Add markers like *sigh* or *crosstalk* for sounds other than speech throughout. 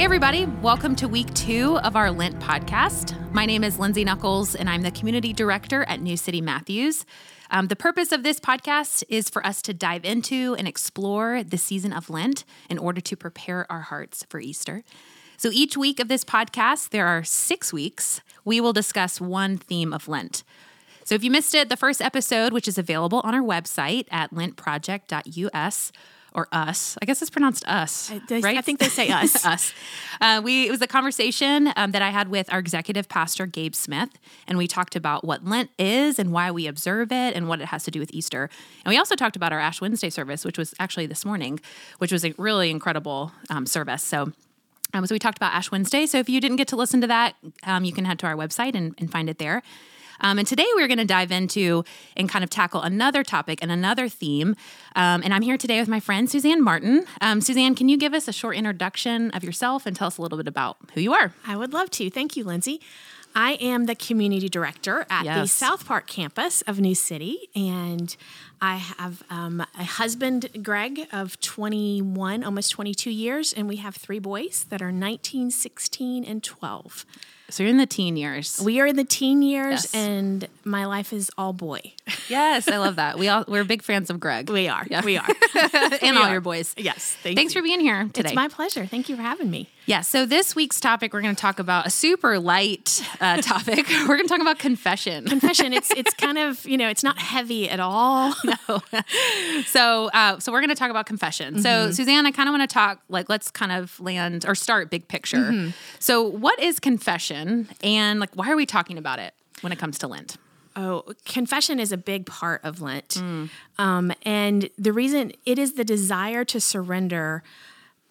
Hey, everybody. Welcome to week two of our Lent podcast. My name is Lindsay Knuckles, and I'm the community director at New City Matthews. Um, the purpose of this podcast is for us to dive into and explore the season of Lent in order to prepare our hearts for Easter. So each week of this podcast, there are six weeks, we will discuss one theme of Lent. So if you missed it, the first episode, which is available on our website at lentproject.us, or us. I guess it's pronounced us, They- right? I think they say *laughs* us. us. Uh, we it was a conversation um, that I had with our executive pastor Gabe Smith, and we talked about what Lent is and why we observe it and what it has to do with Easter. And we also talked about our Ash Wednesday service, which was actually this morning, which was a really incredible um, service. So. Um, so we talked about Ash Wednesday. So if you didn't get to listen to that, um, you can head to our website and, and find it there. Um, and today we're going to dive into and kind of tackle another topic and another theme. Um, and I'm here today with my friend Suzanne Martin. Um, Suzanne, can you give us a short introduction of yourself and tell us a little bit about who you are? I would love to. Thank you, Lindsay. I am the community director at the South Park campus of New City, and I have um, a husband, Greg, of 21, almost 22 years, and we have three boys that are 19, 16, and 12. So you're in the teen years. We are in the teen years, Yes. and my life is all boy. yes, I love that. *laughs* We all we're big fans of Greg. We are. We are. *laughs* and all are. your boys. yes. Thank Thanks you. for being here today. It's my pleasure. Thank you for having me. Yeah, so this week's topic, we're going to talk about a super light uh, topic. *laughs* we're going to talk about confession. Confession. It's it's kind of you know it's not heavy at all. *laughs* So, uh, so we're going to talk about confession. Mm-hmm. So, Suzanne, I kind of want to talk like let's kind of land or start big picture. Mm-hmm. So, what is confession, and like why are we talking about it when it comes to Lent? Oh, confession is a big part of Lent. Mm. Um, and the reason it is the desire to surrender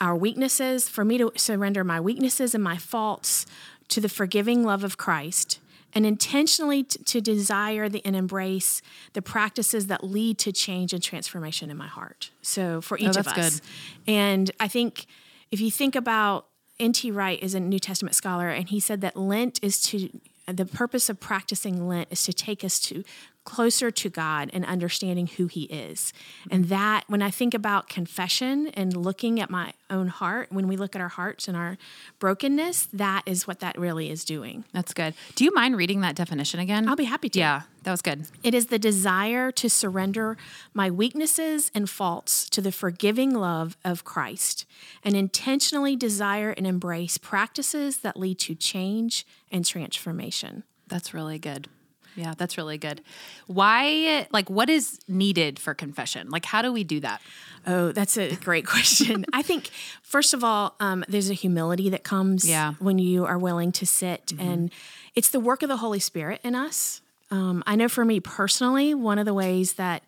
our weaknesses, for me to surrender my weaknesses and my faults to the forgiving love of Christ, and intentionally t- to desire the, and embrace the practices that lead to change and transformation in my heart. So for each oh, of Oh, that's us. And I think if you think about N.T. Wright is a New Testament scholar, and he said that Lent is to the purpose of practicing Lent is to take us to closer to God and understanding who He is. And that, when I think about confession and looking at my own heart, when we look at our hearts and our brokenness, that is what that really is doing. That's good. Do you mind reading that definition again? I'll be happy to. Yeah, that was good. It is the desire to surrender my weaknesses and faults to the forgiving love of Christ and intentionally desire and embrace practices that lead to change and transformation. That's really good. Yeah, that's really good. Why, like, what is needed for confession? Like, how do we do that? Oh, that's a great *laughs* question. I think, first of all, um, there's a humility that comes Yeah. Mm-hmm. when you are willing to sit, and it's the work of the Holy Spirit in us. Um, I know for me personally, one of the ways that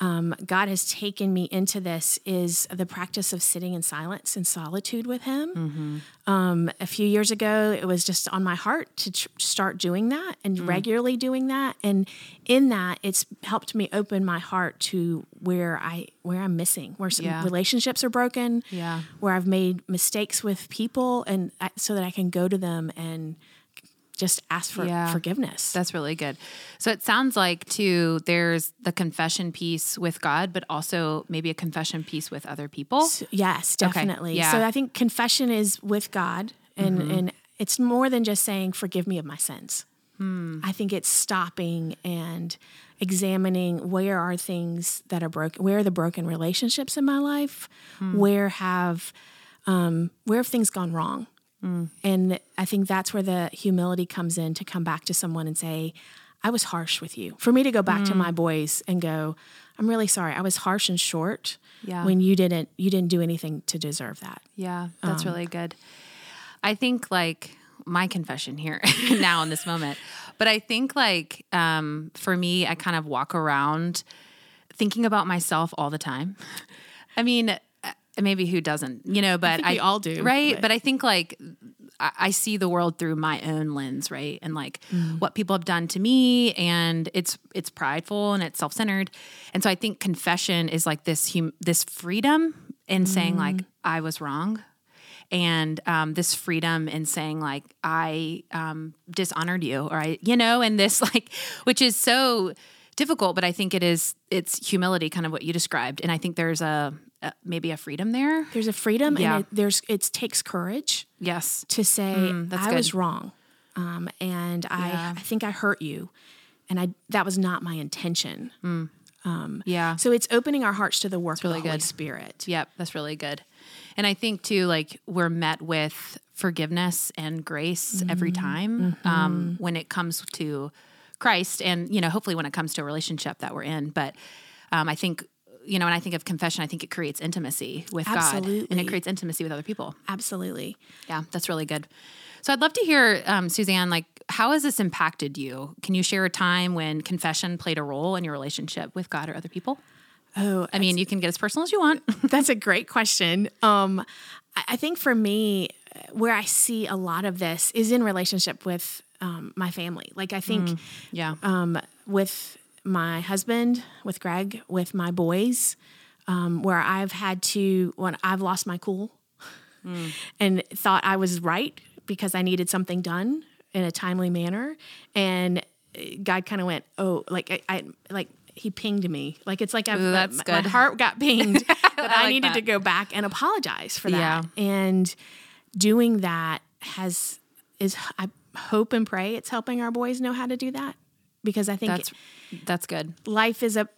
um, God has taken me into this is the practice of sitting in silence and solitude with Him. Mm-hmm. Um, a few years ago, it was just on my heart to tr- start doing that and Mm. regularly doing that. And in that, it's helped me open my heart to where I where I'm missing, where some Yeah. relationships are broken, Yeah. where I've made mistakes with people, and I, so that I can go to them and just ask for Yeah. forgiveness. That's really good. So it sounds like too there's the confession piece with God, but also maybe a confession piece with other people. So- yes, definitely. yeah. Mm-hmm. So I think confession is with God, and and it's more than just saying "forgive me of my sins." Hmm. I think it's stopping and examining where are things that are broken, where are the broken relationships in my life, Hmm. where have um, where have things gone wrong, Hmm. and I think that's where the humility comes in to come back to someone and say, I was harsh with you. For me to go back Hmm. to my boys and go, I'm really sorry. I was harsh and short Yeah. when you didn't you didn't do anything to deserve that. Yeah, that's Um, really good. I think like my confession here *laughs* now in this moment, but I think like um, for me, I kind of walk around thinking about myself all the time. *laughs* I mean, maybe who doesn't, you know? But think we all do, right? but- But I think like I, I see the world through my own lens, right? And like Mm. what people have done to me, and it's it's prideful and it's self centered, and so I think confession is like this hum- this freedom in saying Mm. like I was wrong, and um, this freedom in saying like I um, dishonored you, or I, you know, and this *laughs* like which is so difficult, but I think it is it's humility, kind of what you described, and I think there's a, a maybe a freedom there. There's a freedom, Yeah. and it, there's it takes courage Yes, to say Mm, that's I was wrong, um, and I Yeah. I think I hurt you, and I that was not my intention. yeah. So it's opening our hearts to the work really of the Holy good. Spirit. Yep, that's really good. And I think too, like we're met with forgiveness and grace every time um, when it comes to Christ, and you know, hopefully when it comes to a relationship that we're in. But um, I think, you know, when I think of confession, I think it creates intimacy with God, and it creates intimacy with other people. Absolutely. Yeah, that's really good. So I'd love to hear, um, Suzanne, like how has this impacted you? Can you share a time when confession played a role in your relationship with God or other people? Oh, I mean, you can get as personal as you want. *laughs* That's a great question. Um, I I think for me, where I see a lot of this is in relationship with um, my family. Like I think yeah. um, with my husband, with Greg, with my boys, um, where I've had to when I've lost my cool and thought I was right because I needed something done in a timely manner, and God kind of went, "Oh, like I, I like." He pinged me. Like it's like I've, Ooh, that's my, good. my heart got pinged *laughs* that I, like needed that. to go back and apologize for Yeah. that. And doing that has is I hope and pray it's helping our boys know how to do that because I think That's that's good. life is a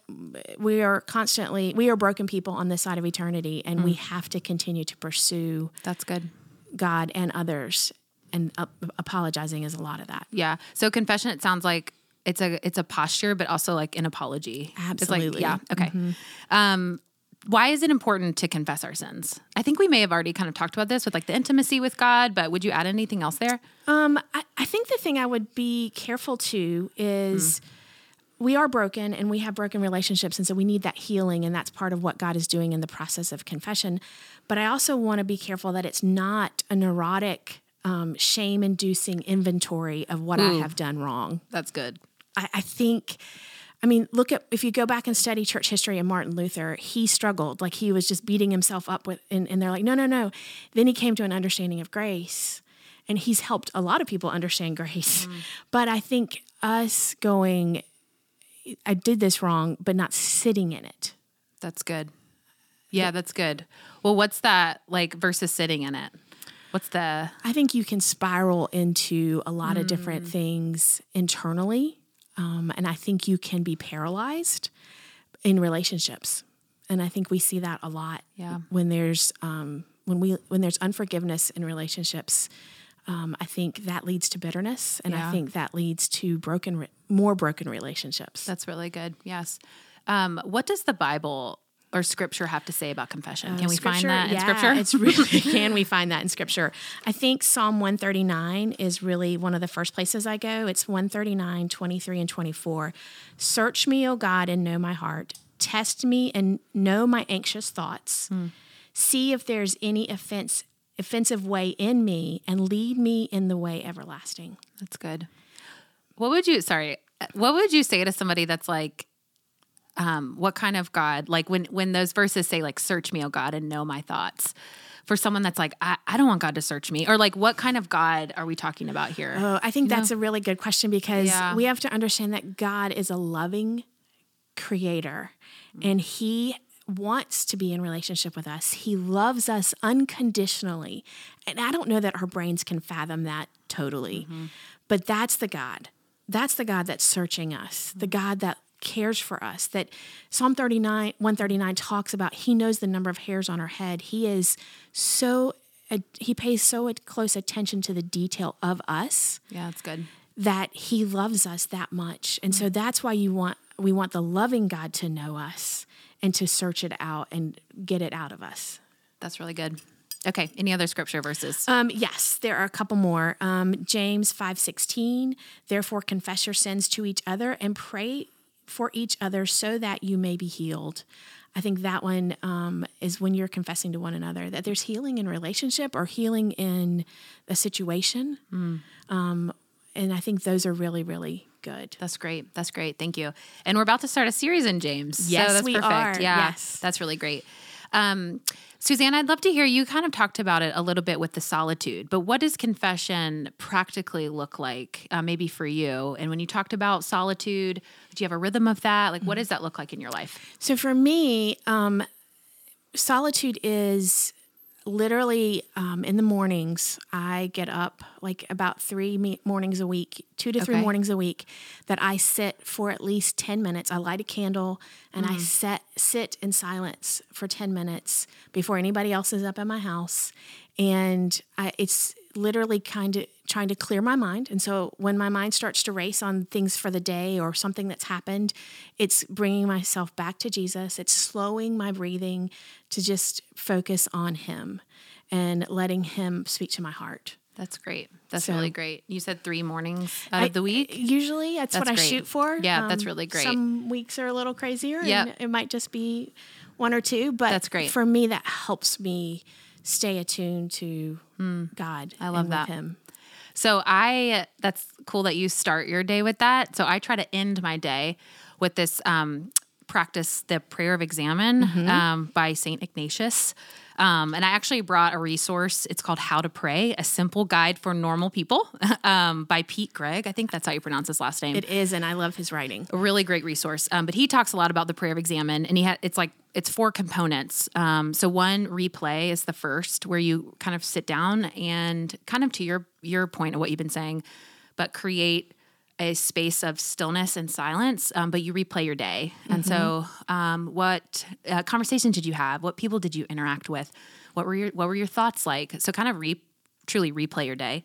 we are constantly we are broken people on this side of eternity and Mm. we have to continue to pursue That's good. God and others and uh, apologizing is a lot of that. Yeah. So confession, it sounds like it's a it's a posture, but also like an apology. It's like, Absolutely. yeah. Okay. Um, why is it important to confess our sins? I think we may have already kind of talked about this with like the intimacy with God, but would you add anything else there? Um, I, I think the thing I would be careful to is we are broken and we have broken relationships. And so we need that healing. And that's part of what God is doing in the process of confession. But I also want to be careful that it's not a neurotic, um, shame inducing inventory of what I have done wrong. That's good. I, I think, I mean, look at if you go back and study church history and Martin Luther, he struggled. Like he was just beating himself up with, and, and they're like, no, no, no. Then he came to an understanding of grace, and he's helped a lot of people understand grace. Mm. But I think us going, I did this wrong, but not sitting in it. That's good. Yeah, that's good. Well, what's that like versus sitting in it? What's the I think you can spiral into a lot of different mm. things internally. Um, and I think you can be paralyzed in relationships. And I think we see that a lot Yeah. when there's um, when we when there's unforgiveness in relationships. Um, I think that leads to bitterness, and Yeah. I think that leads to broken, re- more broken relationships. That's really good. Yes. Um, what does the Bible or Scripture have to say about confession? Can we find that in yeah, Scripture? It's really *laughs* *laughs* can we find that in Scripture? I think Psalm 139 is really one of the first places I go. It's 139, 23, and 24. Search me, O God, and know my heart. Test me and know my anxious thoughts. Hmm. See if there's any offense offensive way in me and lead me in the way everlasting. That's good. What would you sorry, what would you say to somebody that's like um what kind of God like when when those verses say like search me, oh God, and know my thoughts. For someone that's like, I, I don't want God to search me, or like, what kind of God are we talking about here? Oh, I think that's a really good question because Yeah. we have to understand that God is a loving creator mm. and he wants to be in relationship with us. He loves us unconditionally. And I don't know that our brains can fathom that totally. Mm-hmm. But that's the God. That's the God that's searching us. The mm. God that cares for us. That Psalm 39 139 talks about he knows the number of hairs on our head. He is so he pays so close attention to the detail of us yeah, that's good. that he loves us that much. And so that's why you want we want the loving God to know us and to search it out and get it out of us. That's really good. Okay, any other scripture verses? Um, yes, there are a couple more. Um, James five sixteen. Therefore, confess your sins to each other and pray for each other so that you may be healed. I think that one um, is when you're confessing to one another that there's healing in relationship or healing in a situation. Um, and I think those are really, really good. That's great. That's great. Thank you. And we're about to start a series in James. Yes, so that's we perfect. are. Yeah, Yes. that's really great. Um, Suzanne, I'd love to hear you kind of talked about it a little bit with the solitude, but what does confession practically look like, uh, maybe for you? And when you talked about solitude, do you have a rhythm of that? Like, what does that look like in your life? So for me, um, solitude is literally um, in the mornings i get up like about three me- mornings a week two to three Okay. mornings a week that i sit for at least 10 minutes. I light a candle and i set, sit in silence for 10 minutes before anybody else is up in my house. And I, it's literally kind of trying to clear my mind and so when my mind starts to race on things for the day or something that's happened it's bringing myself back to jesus it's slowing my breathing to just focus on him and letting him speak to my heart That's great. That's So- really great. You said three mornings out of the week. usually that's, what That's i shoot for Um, Yeah, that's really great. some weeks are a little crazier Yeah, it might just be one or two but That's great. for me that helps me stay attuned to god Hmm. I love that. him So I that's cool that you start your day with that. So I try to end my day with this um, practice, the prayer of Examen um, by Saint Ignatius. Um, and I actually brought a resource. It's called How to Pray: A Simple Guide for Normal People *laughs* um, by Pete Greig. I think that's how you pronounce his last name it is and i love his writing a really great resource. Um, but he talks a lot about the prayer of Examen, and he had it's like it's four components. Um, so one replay is the first, where you kind of sit down and kind of to your your point of what you've been saying, but create a space of stillness and silence. Um, but you replay your day, and so um, what uh, conversations did you have? What people did you interact with? What were your what were your thoughts like? So kind of re truly replay your day.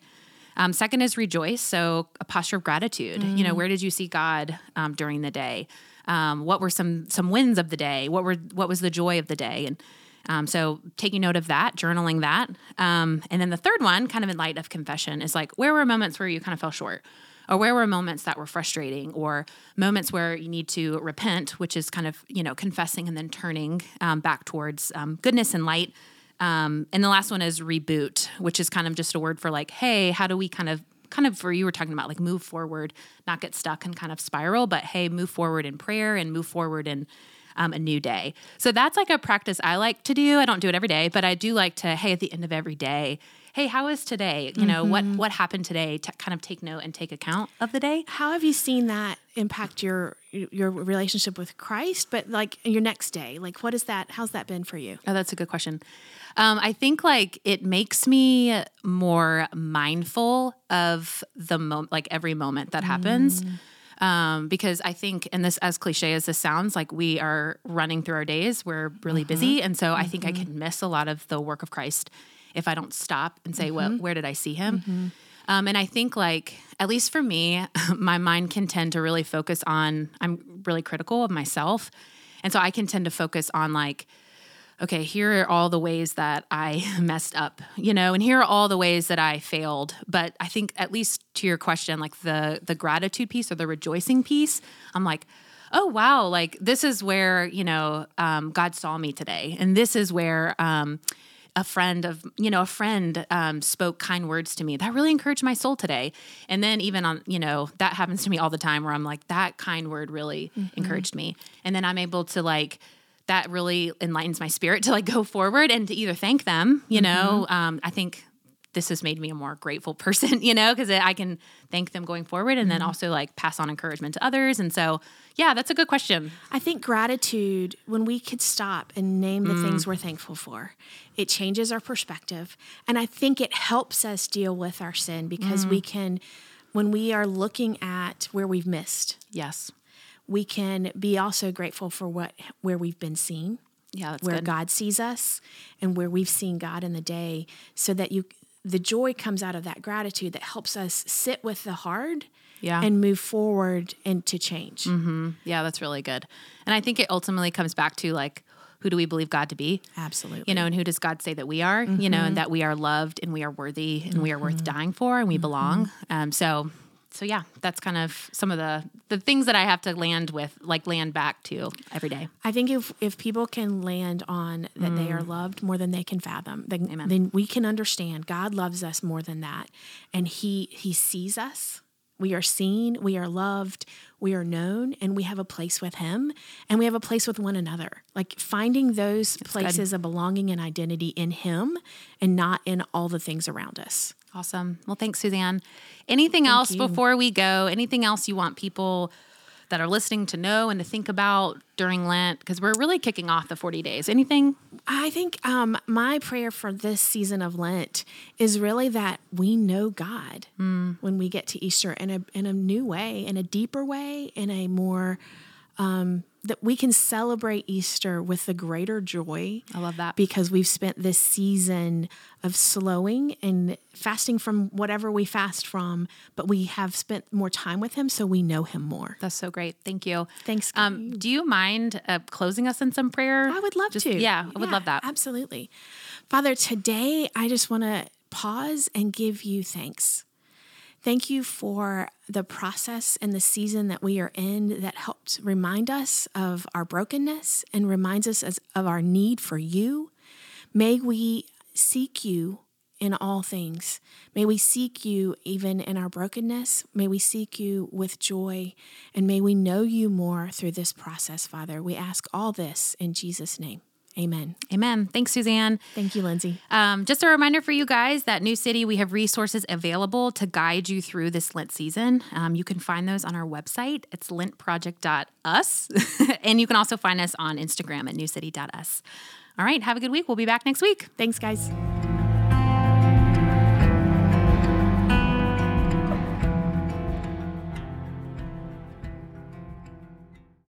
Um, second is rejoice. So a posture of gratitude. You know, where did you see God um, during the day? Um, what were some some wins of the day? What were what was the joy of the day? And um, so taking note of that, journaling that, um, and then the third one, kind of in light of confession, is like where were moments where you kind of fell short, or where were moments that were frustrating, or moments where you need to repent, which is kind of you know confessing and then turning um, back towards um, goodness and light. Um, and the last one is reboot, which is kind of just a word for like, hey, how do we kind of kind of where you were talking about like move forward, not get stuck and kind of spiral, but hey, move forward in prayer and move forward in um, a new day. So that's like a practice I like to do. I don't do it every day, but I do like to, hey, at the end of every day, hey, how is today? You know, what what happened today? To kind of take note and take account of the day. how have you seen that impact your your relationship with christ but like your next day like what is that how's that been for you Oh, that's a good question. Um, I think like it makes me more mindful of the moment, like every moment that happens. Um, because I think, and this, as cliche as this sounds, like we are running through our days, we're really busy. And so I think I can miss a lot of the work of Christ if I don't stop and say, well, where did I see him? Um, and I think, like, at least for me, *laughs* my mind can tend to really focus on, I'm really critical of myself. And so I can tend to focus on, like, okay, here are all the ways that I *laughs* messed up, you know, and here are all the ways that I failed. But I think, at least to your question, like the the gratitude piece or the rejoicing piece, I'm like, oh wow, like this is where you know um, God saw me today, and this is where. Um, a friend of you know a friend um, spoke kind words to me that really encouraged my soul today. And then even on you know that happens to me all the time where i'm like that kind word really encouraged me. And then i'm able to like that really enlightens my spirit to like go forward and to either thank them you know um, i think this has made me a more grateful *laughs* person you know because i can thank them going forward and then mm-hmm. also like pass on encouragement to others. And so yeah that's a good question. I think gratitude, when we could stop and name the things mm. we're thankful for, it changes our perspective. And I think it helps us deal with our sin because we mm. can, when we are looking at where we've missed, yes. we can be also grateful for what where we've been seen, yeah that's where good. God sees us, and where we've seen God in the day, so that you the joy comes out of that gratitude that helps us sit with the hard Yeah. and move forward and to change. Mm-hmm. Yeah, that's really good. And I think it ultimately comes back to like, who do we believe God to be? Absolutely. You know, and who does God say that we are? You know, and mm-hmm. that we are loved and we are worthy and we are worth mm-hmm. dying for and we belong. Um, so, so yeah, that's kind of some of the the things that I have to land with, like land back to every day. I think if if people can land on that they are mm. loved more than they can fathom, then, then we can understand God loves us more than that, and He He sees us we are seen, we are loved, we are known, and we have a place with Him and we have a place with one another. Like finding those places of belonging and identity in Him and not in all the things around us. Awesome. Well, thanks, Suzanne. Anything else you. before we go? Anything else you want people that are listening to know and to think about during Lent? Because we're really kicking off the 40 days. Anything? I think um, my prayer for this season of Lent is really that we know God Mm. when we get to Easter in a in a new way, in a deeper way, in a more um, that we can celebrate Easter with the greater joy. I love that. because we've spent this season of slowing and fasting from whatever we fast from, but we have spent more time with Him, so we know Him more. That's so great. Thank you. Thanks. Um, do you mind uh, closing us in some prayer? I would love Just- to. Yeah, I would Yeah, love that. Absolutely. Father, today I just want to pause and give you thanks. Thank you for the process and the season that we are in that helped remind us of our brokenness and reminds us of our need for you. May we seek you in all things. May we seek you even in our brokenness. May we seek you with joy. And may we know you more through this process, Father. We ask all this in Jesus' name. Amen. Amen. Thanks, Suzanne. Thank you, Lindsay. Um, just a reminder for you guys that New City, we have resources available to guide you through this Lent season. Um, you can find those on our website. It's lentproject.us. *laughs* and you can also find us on Instagram at newcity.us. All right. Have a good week. We'll be back next week. Thanks, guys.